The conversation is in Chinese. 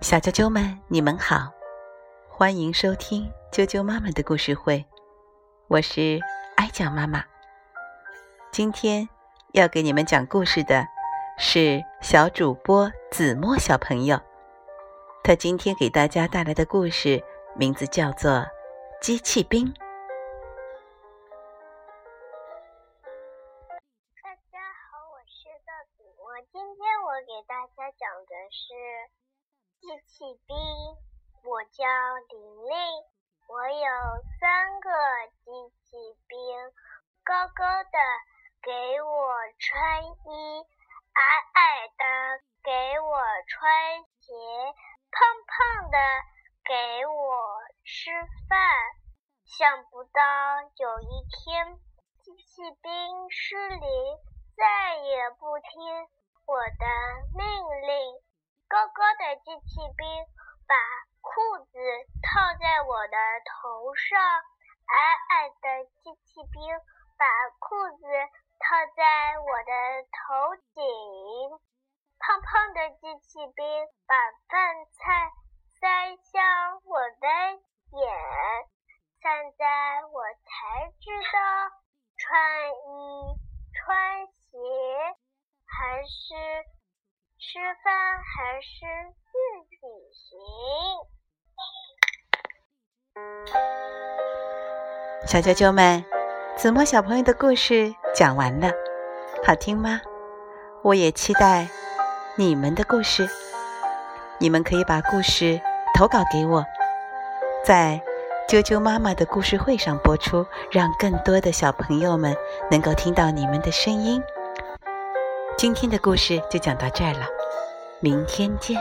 小啾啾们，你们好，欢迎收听啾啾妈妈的故事会，我是哀讲妈妈。今天要给你们讲故事的是小主播子墨小朋友，他今天给大家带来的故事名字叫做《机器兵》。大家好，我是子墨，今天我给大家讲的是机器兵。我叫玲玲，我有三个机器兵，高高的。给我穿衣，矮矮的给我穿鞋，胖胖的给我吃饭。想不到有一天，机器兵失灵，再也不听我的命令。高高的机器兵把裤子套在我的头上，矮矮的机器兵把裤子。套在我的头顶，胖胖的机器兵把饭菜塞向我的眼，现在我才知道穿衣穿是吃饭还是自己行。小啾啾们。子墨小朋友的故事讲完了，好听吗？我也期待你们的故事。你们可以把故事投稿给我，在啾啾妈妈的故事会上播出，让更多的小朋友们能够听到你们的声音。今天的故事就讲到这儿了，明天见。